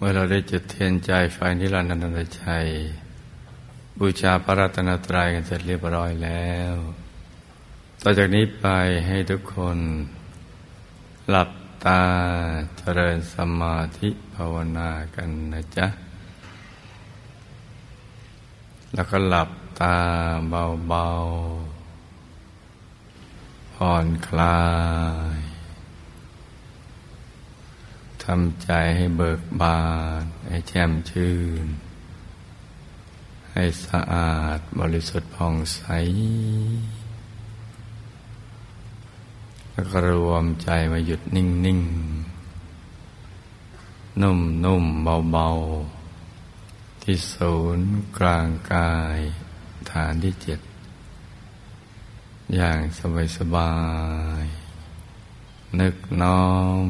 เมื่อเราได้จุดเทียนใจไฟนิรันดรชัย บูชาพระรัตนตรัยกันเสร็จเรียบร้อยแล้ว ต่อจากนี้ไปให้ทุกคน หลับตาเจริญสมาธิภาวนากันนะจ๊ะ แล้วก็หลับตาเบาๆผ่อนคลายำใจให้เบิกบาน ให้แจ่มชื่น ให้สะอาดบริสุทธิ์ผ่องใสแล้วก็รวมใจมาหยุดนิ่งนิ่งนุ่มนุ่มเบาเบาที่ศูนย์กลางกายฐานที่เจ็ด อย่างสบายสบาย นึกน้อม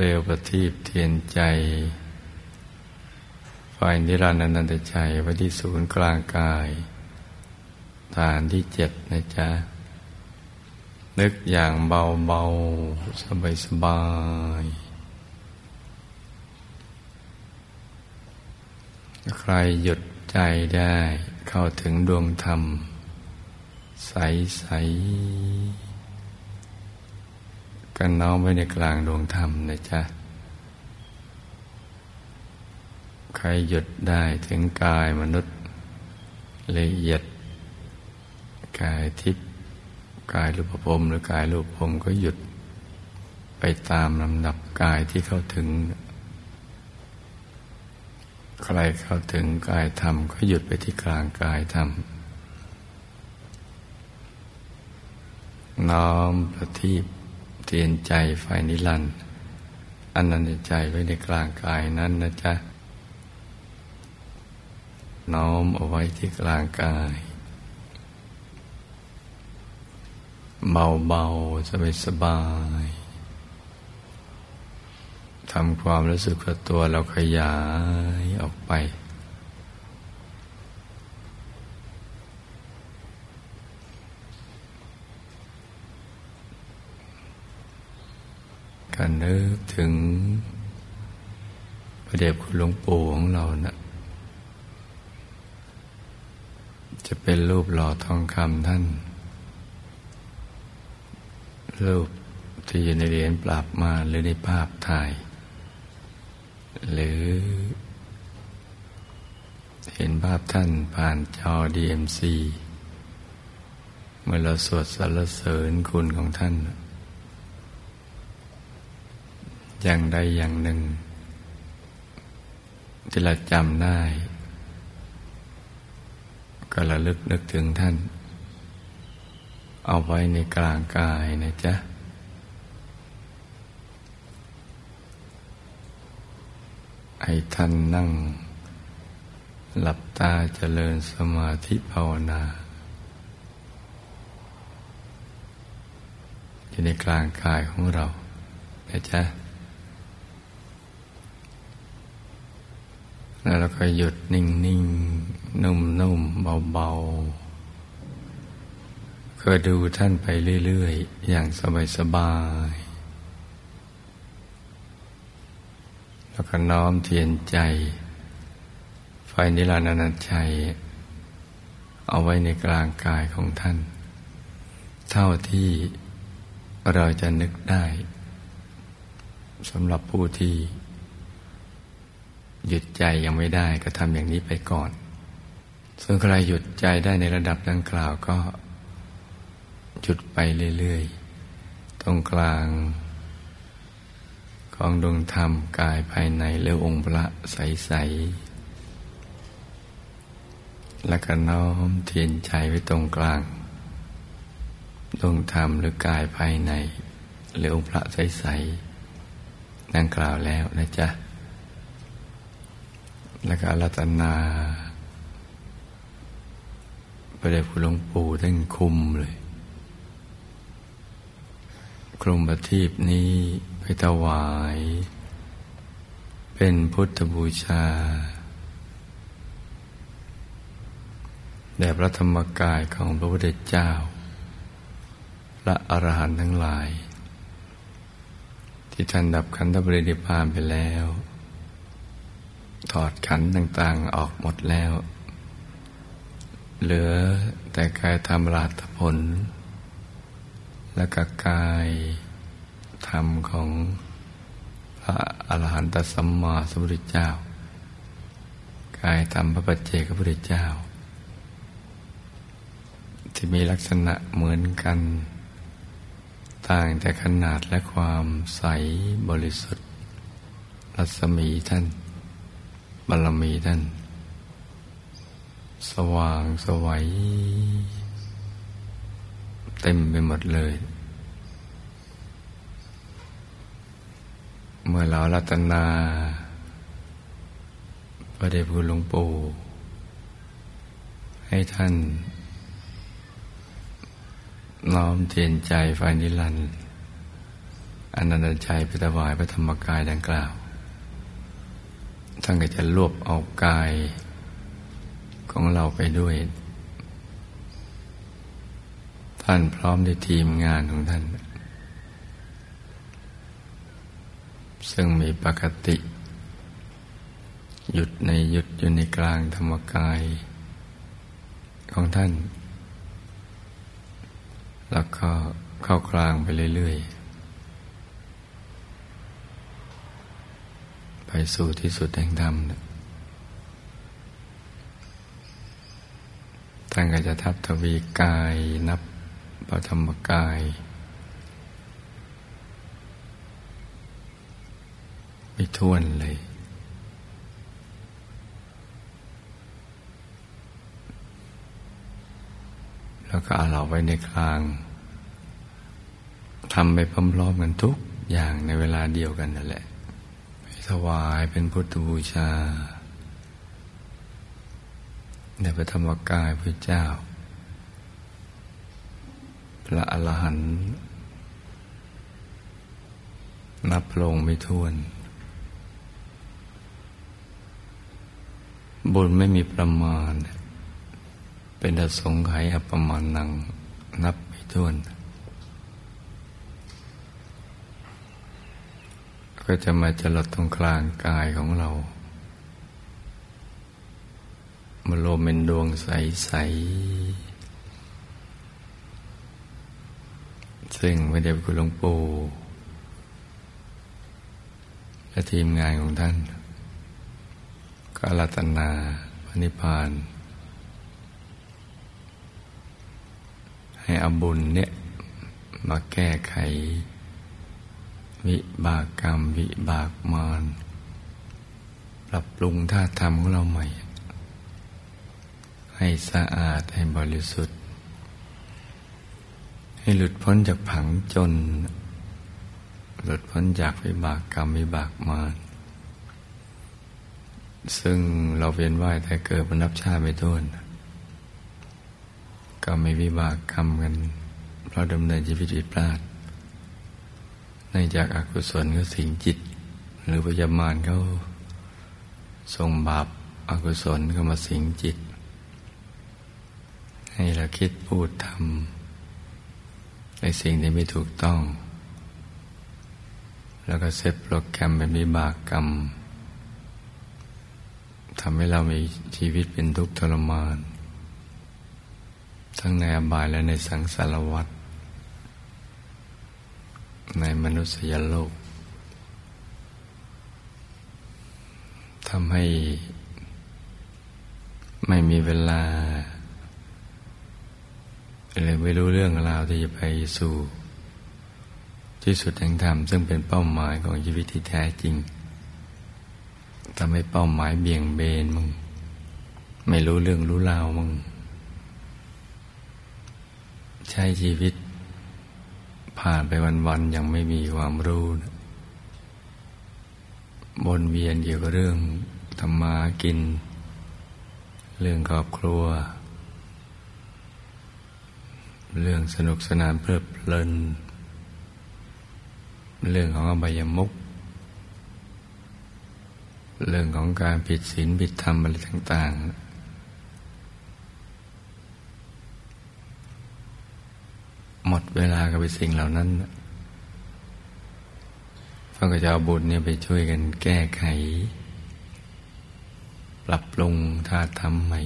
ลวประทีปเทียนใจไฟนิรันดร์นันตชัยไว้ที่ศูนย์กลางกาย ฐานที่เจ็ดนะจ๊ะ นึกอย่างเบาๆ สบายๆ ใครหยุดใจได้เข้าถึงดวงธรรม ใสๆ กันน้อมไว้ในกลางดวงธรรมนะจ๊ะ ใครหยุดได้ถึงกายมนุษย์ละเอียด กายทิพย์กายรูปภพหรือกายรูปภพก็หยุด ไปตามลำดับกายที่เข้าถึง ใครเข้าถึงกายธรรมก็หยุดไปที่กลางกายธรรมน้อมประทีป เตียนใจไฟนิรันดร์อันนั้นใจไว้ในกลางกายนั้นนะจ๊ะ น้อมเอาไว้ที่กลางกาย เบาๆสบายสบายทำความรู้สึกว่าตัวเราขยายออกไป การนึกถึง พระเดชคุณหลวงปู่ของเรานะ่ะจะเป็นรูปหล่อทองคำท่าน รูปที่อยู่ในเหรียญปราบมาหรือในภาพถ่าย หรือ เห็นภาพท่านผ่านจอ DMC เมื่อเราสวดสรรเสริญคุณของท่าน อย่างใดอย่างหนึ่ง ที่เราจำได้ ก็ระลึกนึกถึงท่าน เอาไว้ในกลางกายนะจ๊ะ ให้ท่านนั่ง หลับตาเจริญสมาธิภาวนาอยู่ในกลางกายของเรานะจ๊ะ แล้วเราก็หยุดนิ่งนิ่งนุ่มนุ่มเบาเบาก็ดูท่านไปเรื่อย ๆ อย่างสบายสบายแล้วก็น้อมเทียนใจ ไฟนิรันดรชัย เอาไว้ในกลางกายของท่าน เท่าที่เราจะนึกได้สำหรับผู้ที่ หยุดใจยังไม่ได้ก็ทำอย่างนี้ไปก่อน ส่วนใครหยุดใจได้ในระดับดังกล่าวก็ หยุดไปเรื่อยๆ ตรงกลาง ของดวงธรรมกายภายในเรือองค์พระใสๆ แล้วก็น้อมเทียนใจไว้ตรงกลาง ดวงธรรมหรือกายภายในหรือองค์พระใสๆดังกล่าวแล้วนะจ๊ะ แล้วก็รัตนาพระเดชคุณหลวงปู่ท่านคุมเลยคลุมประทีปนี้ไปถวาย เป็นพุทธบูชาแด่พระธรรมกายของพระพุทธเจ้า และอรหันต์ทั้งหลาย ที่ท่านดับขันธปรินิพานไปแล้ว ถอดขันต่างๆออกหมดแล้ว เหลือแต่กายธรรมราตผล และกกายธรรมของพระอรหันตสัมมาสัมพุทธเจ้า กายธรรมพระปัจเจกพระพุทธเจ้า ที่มีลักษณะเหมือนกัน ต่างแต่ขนาดและความใสบริสุทธิ์รัศมีท่าน บารมีท่านสว่างสวัยเต็มไปหมดเลย เมื่อเรารัตนา พระเดชคุณหลวงปู่ ให้ท่าน น้อมเทียนใจไฟนิรันต์อนันตใจไปถวายพระธรรมกายดังกล่าว ท่านก็จะรวบเอากายของเราไปด้วย ท่านพร้อมในทีมงานของท่าน ซึ่งมีปกติ หยุดในหยุดอยู่ในกลางธรรมกาย ของท่าน แล้วก็เข้ากลางไปเรื่อยๆ ไปสู่ที่สุดแห่งธรรมท่านก็จะทับทวีกายนับปฐมกาย ไม่ท้วนเลย แล้วก็เอาเราไว้ในกลางทำไปพร้อมๆกันทุกอย่างในเวลาเดียวกันนั่นแหละ ถวายเป็นพุทธบูชาในพระธรรมกายพระเจ้า พระอรหันต์นับลงไม่ท้วน บุญไม่มีประมาณ เป็นอสงไขยอปมานัง นับไม่ถ้วน ก็จะมาจลดตรงกลางกายของเรามาโลเป็นดวงใส ๆ ซึ่งพระเดชคุณหลวงปู่และทีมงานของท่าน ก็รัตนาพระนิพพาน ให้อบุญเนี่ยมาแก้ไข วิบากกรรม วิบากมารปรับปรุงท่าทำของเราใหม่ ให้สะอาดให้บริสุทธิ์ ให้หลุดพ้นจากผังจน หลุดพ้นจากวิบากกรรม วิบากมารซึ่งเราเวียนว่ายแต่เกิดมานับชาติไม่ท้วนก็ไม่วิบากกรรมกัน เพราะดำเนินชีวิตผิดพลาด ในจากอากุศลก็สิงจิต หรือพยามารเขาส่งบาปอากุศลก็มาสิงจิต ให้เราคิดพูดทำในสิ่งที่ไม่ถูกต้อง แล้วก็เซตโปรแกรมเป็นวิบากกรรมทำให้เรามีชีวิตเป็นทุกข์ทรมาน ทั้งในอบายและในสังสารวัฏ ในมนุษยโลกทำให้ไม่มีเวลาเลยไม่รู้เรื่องราวที่จะไปสู่ ที่สุดแห่งธรรม ซึ่งเป็นเป้าหมายของชีวิตที่แท้จริงทำให้เป้าหมายเบี่ยงเบนมึง ไม่รู้เรื่องรู้ราวมึง ใช้ชีวิต ผ่านไปวันๆยังไม่มีความรู้นะบนเวียนเกี่ยวกับเรื่องธรรมากิน เรื่องครอบครัว เรื่องสนุกสนานเพลิดเพลิน เรื่องของอบายมุกเรื่องของการผิดศีลผิดธรรมอะไรต่าง ๆ หมดเวลากับสิ่งเหล่านั้นไฟเราก็จะเอาบุญเนี่ยไปช่วยกันแก้ไข ปรับปรุงท่าทำใหม่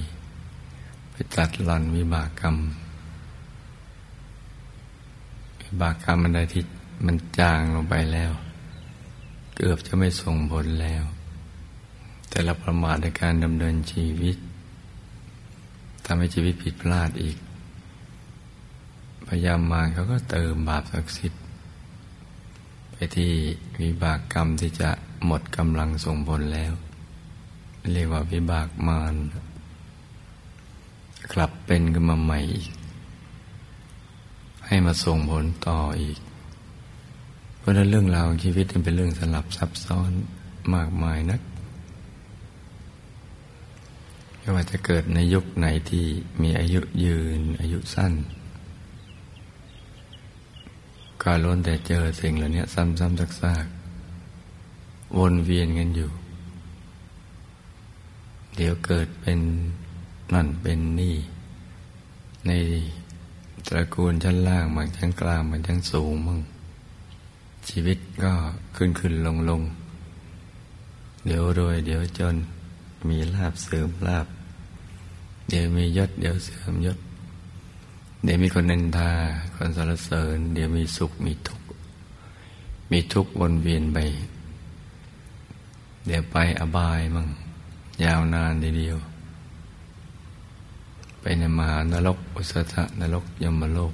ไปจัดหล่อนวิบากกรรม วิบากกรรมมันใดที่มันจางลงไปแล้ว เกือบจะไม่ส่งผลแล้ว แต่ละประมาทในการดำเนินชีวิตทำให้ชีวิตผิดพลาดอีก พยายามมาเขาก็เติมบาปศักดิ์สิทธิ์ไปที่วิบากกรรมที่จะหมดกำลังส่งผลแล้ว เรียกว่าวิบากมารกลับเป็นขึ้นมาใหม่อีก ให้มาส่งผลต่ออีก เพราะนั้นเรื่องราวชีวิตเป็นเรื่องสลับซับซ้อนมากมายนักไม่ว่าจะเกิดในยุคไหนที่มีอายุยืนอายุสั้น ก็ล้วนแต่เจอสิ่งเหล่านี้ซ้ำๆซากๆวนเวียนกันอยู่ เดี๋ยวเกิดเป็นนั่นเป็นนี่ ในตระกูลชั้นล่างบางชั้นกลางบางชั้นสูงมั่งชีวิตก็ขึ้นขึ้นลงลงเดี๋ยวรวยเดี๋ยวจนมีลาบเสริมลาบ เดี๋ยวมียศเดี๋ยวเสริมยศ เดี๋ยวมีคนนินทา คนสรรเสริญ เดี๋ยวมีสุขมีทุกข์ มีทุกข์วนเวียนไป เดี๋ยวไปอบายมั่งยาวนานทีเดียว ไปในมหานรกอุสธะนรกยมโลก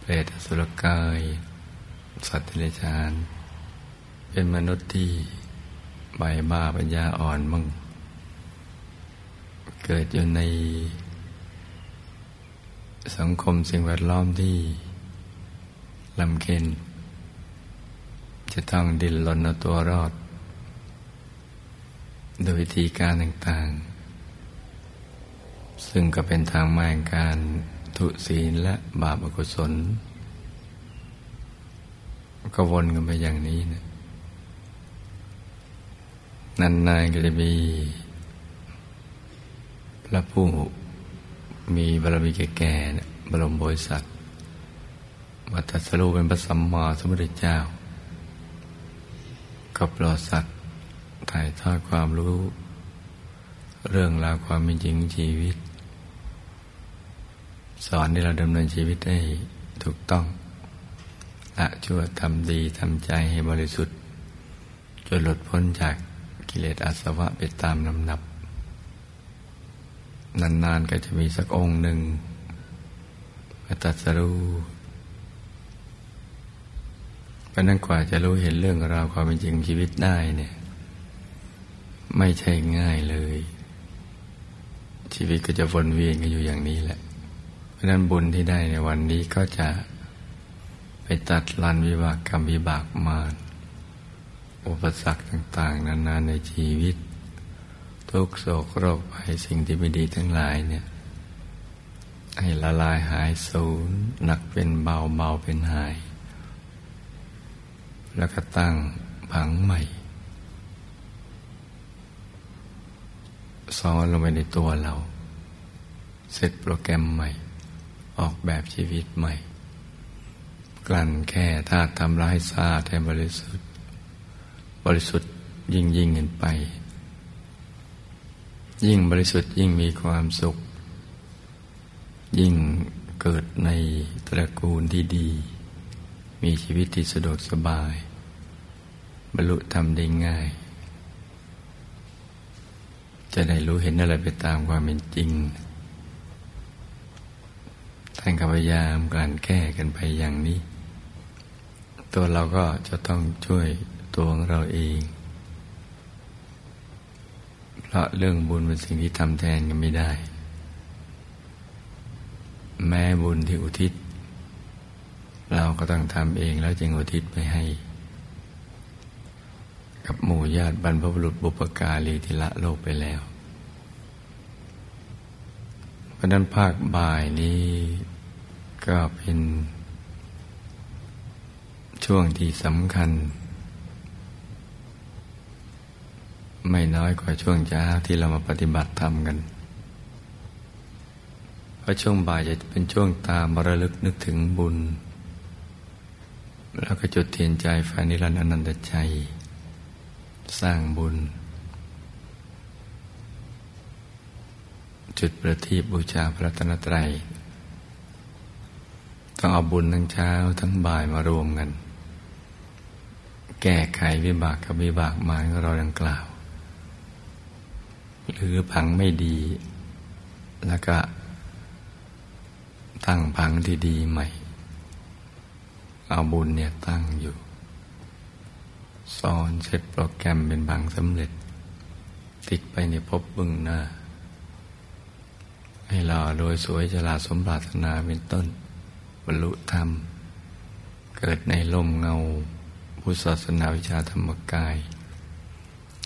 เปรตสุรกาย สัตว์เดรัจฉาน เป็นมนุษย์ที่ใบบ้าปัญญาอ่อนมั่ง เกิดอยู่ใน สังคมสิ่งแวดล้อมที่ลำเค็นจะต้องดิ้นรนเอาตัวรอด โดยวิธีการต่างๆ ซึ่งก็เป็นทางมาแห่งการทุศีลและบาปอกุศล ก็วนกันไปอย่างนี้นะนานๆก็จะมีพระผู้ มีบารมีแก่ๆเนี่ยบรมโพธิสัตว์วัตสรูเป็นพระสัมมาสัมพุทธเจ้า กับปลอดสัตว์ถ่ายทอดความรู้ เรื่องราวความเป็นจริงชีวิต สอนให้เราดำเนินชีวิตได้ถูกต้องละชั่วทำดีทำใจให้บริสุทธิ์ จนหลุดพ้นจากกิเลสอาสวะไปตามลำนับ นานๆก็จะมีสักองค์หนึ่งมาตัดสรู้เพราะนั้นกว่าจะรู้เห็นเรื่องราวความเป็นจริงชีวิตได้เนี่ย ไม่ใช่ง่ายเลย ชีวิตก็จะวนเวียนกันอยู่อย่างนี้แหละ เพราะนั้นบุญที่ได้ในวันนี้ก็จะไปตัดลันวิบากกรรมวิบากมารอุปสรรคต่าง ๆ นานๆในชีวิต ทุกโศกโรคภัยสิ่งที่ไม่ดีทั้งหลายเนี่ยให้ละลายหายสูญหนักเป็นเบาเบาเป็นหาย แล้วก็ตั้งผังใหม่ซ้อนลงไปในตัวเรา เสร็จโปรแกรมใหม่ ออกแบบชีวิตใหม่ กลั่นแค่ธาตุทำร้ายซาแทนบริสุทธิ์ บริสุทธิ์ยิ่งยิ่งเงินไป ยิ่งบริสุทธิ์ยิ่งมีความสุข ยิ่งเกิดในตระกูลที่ดี มีชีวิตที่สะดวกสบาย บรรลุธรรมได้ง่าย จะได้รู้เห็นอะไรไปตามความเป็นจริง ท่านก็พยายามการแก้กันไปอย่างนี้ ตัวเราก็จะต้องช่วยตัวของเราเอง ราะเรื่องบุญเป็นสิ่งที่ทำแทนกันไม่ได้ แม้บุญที่อุทิศ เราก็ต้องทำเองแล้วจึงอุทิศไปให้ กับหมู่ญาติบรรพบุรุษบุปการีที่ละโลกไปแล้วเพราะนั้นภาคบ่ายนี้ก็เป็นช่วงที่สำคัญ ไม่น้อยกว่าช่วงเช้าที่เรามาปฏิบัติธรรมกัน เพราะช่วงบ่ายจะเป็นช่วงตามระลึกนึกถึงบุญ แล้วก็จุดเทียนใจไฟนิรันดร์อนันตใจ สร้างบุญ จุดประทีปบูชาพระตนตรัย ต้องเอาบุญทั้งเช้าทั้งบ่ายมารวมกัน แก้ไขวิบากกับวิบากมายของเราดังกล่าว หรือพังไม่ดี แล้วก็ ตั้งพังที่ดีใหม่ เอาบุญเนี่ยตั้งอยู่ซ้อนเซตโปรแกรมเป็นบางสำเร็จ ติดไปในพบบึงหน้า ให้เราโดยสวยจลาสมบัตินาเป็นต้น บรรลุธรรม เกิดในลมเงาพุทธศาสนาวิชาธรรมกาย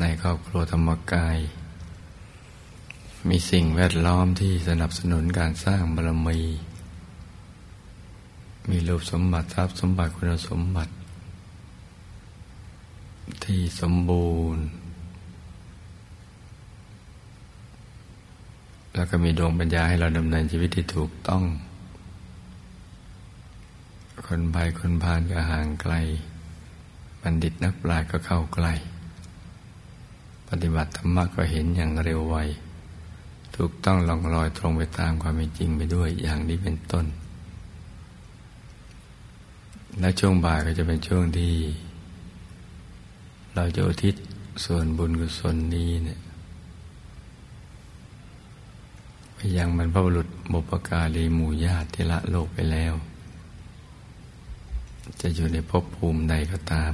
ในครอบครัวธรรมกาย มีสิ่งแวดล้อมที่สนับสนุนการสร้างบารมี มีรูปสมบัติทรัพย์สมบัติคุณสมบัติ ที่สมบูรณ์ แล้วก็มีดวงปัญญาให้เราดำเนินชีวิตที่ถูกต้อง คนไปคนพานก็ห่างไกล บัณฑิตนักปราชญ์ก็เข้าใกล้ ปฏิบัติธรรมะก็เห็นอย่างเร็วไว ถูกต้องลองลอยตรงไปตามความเป็นจริงไปด้วยอย่างนี้เป็นต้น และช่วงบ่ายก็จะเป็นช่วงที่ เราจะอุทิศส่วนบุญกุศลนี้เนี่ยไปยังบรรพบุรุษบุปการีหมู่ญาติที่ละโลกไปแล้ว จะอยู่ในภพภูมิใดก็ตาม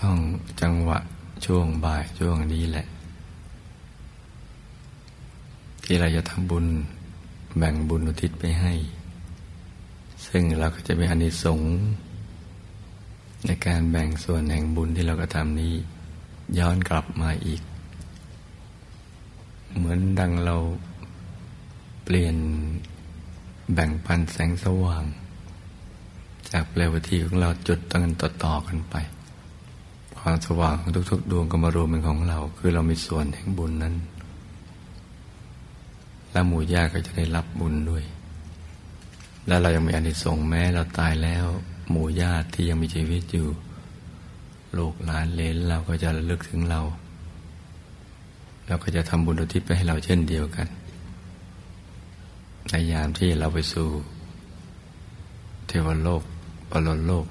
ต้องจังหวะช่วงบ่ายช่วงนี้แหละ ที่เราจะทำบุญแบ่งบุญอุทิศไปให้ ซึ่งเราก็จะมีอานิสงส์ในการแบ่งส่วนแห่งบุญที่เรากระทำนี้ ย้อนกลับมาอีก เหมือนดังเราเปลี่ยนแบ่งปันแสงสว่าง จากเปลวทีของเราจุดตั้งต่อต่อกันไป ความสว่างของทุกๆ ดวงก็มารวมเป็นของเรา คือเรามีส่วนแห่งบุญนั้น และหมู่ญาติก็จะได้รับบุญด้วย แล้วเรายังมีอานิสงส์แม้เราตายแล้ว หมู่ญาติที่ยังมีชีวิตอยู่ ลูกหลานเลนเราก็จะระลึกถึงเรา เราก็จะทำบุญอุทิศไปให้เราเช่นเดียวกันในยามที่เราไปสู่ เทวโลกปรโลก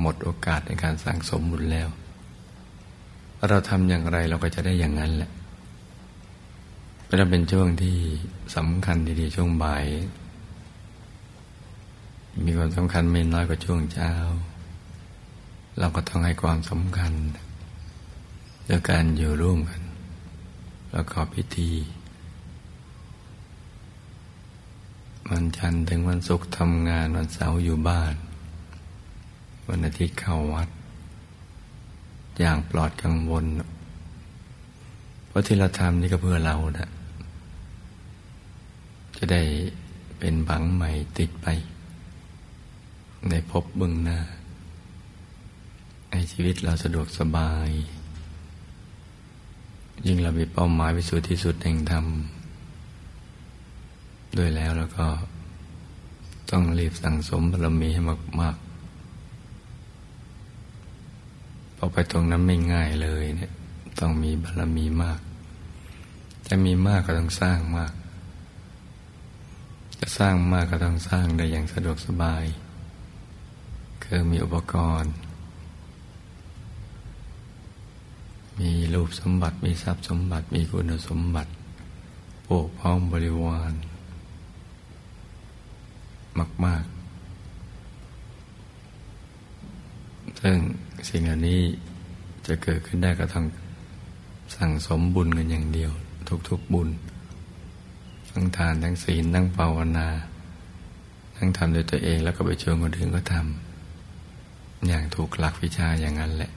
หมดโอกาสในการสั่งสมบุญแล้ว เราทำอย่างไรเราก็จะได้อย่างนั้นแหละ เป็นเป็นช่วงที่สำคัญดีๆช่วงบ่าย มีความสำคัญไม่น้อยกว่าช่วงเช้า เราก็ต้องให้ความสำคัญด้วยการอยู่ร่วมกัน แล้วก็พิธีวันจันทร์ถึงวันศุกร์ทำงานวันเสาร์อยู่บ้าน วันอาทิตย์เข้าวัด อย่างปลอดกังวล เพราะที่เราทำนี่ก็เพื่อเรานะ จะได้เป็นบังใหม่ติดไป ในพบเบื้องหน้า ให้ชีวิตเราสะดวกสบาย ยิ่งเรามีเป้าหมายไปสู่ที่สุดแห่งธรรมด้วยแล้วแล้วก็ต้องรีบสั่งสมบารมีให้มากๆพอไปตรงนั้นไม่ง่ายเลยเนี่ย ต้องมีบารมีมาก จะมีมากก็ต้องสร้างมาก จะสร้างมากก็ต้องสร้างได้อย่างสะดวกสบาย คือมีอุปกรณ์ มีรูปสมบัติ มีทรัพย์สมบัติ มีคุณสมบัติปกพ้องบริวาร มาก ๆ ซึ่งสิ่งเหล่านี้จะเกิดขึ้นได้ก็ต้องสั่งสมบุญกันอย่างเดียว ทุกๆบุญ ทั้งทานทั้งศีลทั้งภาวนา ทั้งทำโดยตัวเองแล้วก็ไปชวนคนอื่นก็ทำอย่างถูกหลักวิชาอย่างนั้นแหละ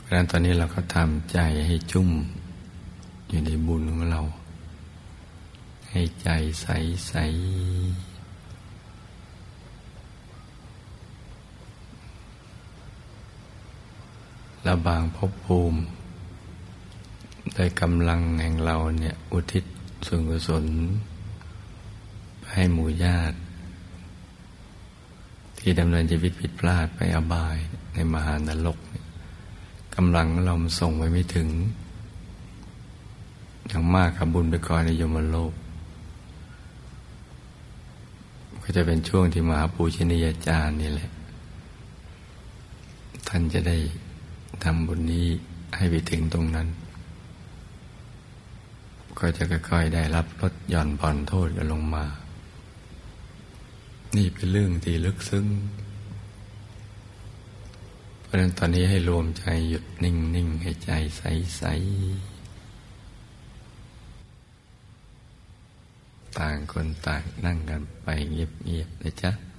เพราะนั้นตอนนี้เราก็ทำใจให้จุ่มอยู่ในบุญของเรา ให้ใจใสใสและบางภพภูมิ ได้กำลังแห่งเราเนี่ย อุทิศส่วนกุศลให้หมู่ญาติ ที่ดำเนินชีวิตผิดพลาดไปอบายในมหานรกกำลังเราส่งไว้ไม่ถึงอย่างมากกับบุญไปก่อนในยมโลก ก็จะเป็นช่วงที่มหาปูชนียาจารย์นี่แหละ ท่านจะได้ทำบุญนี้ให้ไปถึงตรงนั้น ก็จะค่อยๆได้รับลดหย่อนผ่อนโทษกันลงมา นี่เป็นเรื่องที่ลึกซึ้ง เพราะนั้นตอนนี้ให้รวมใจหยุดนิ่งๆ ให้ใจใสๆ ต่างคนต่างนั่งกันไปเงียบๆนะจ๊ะ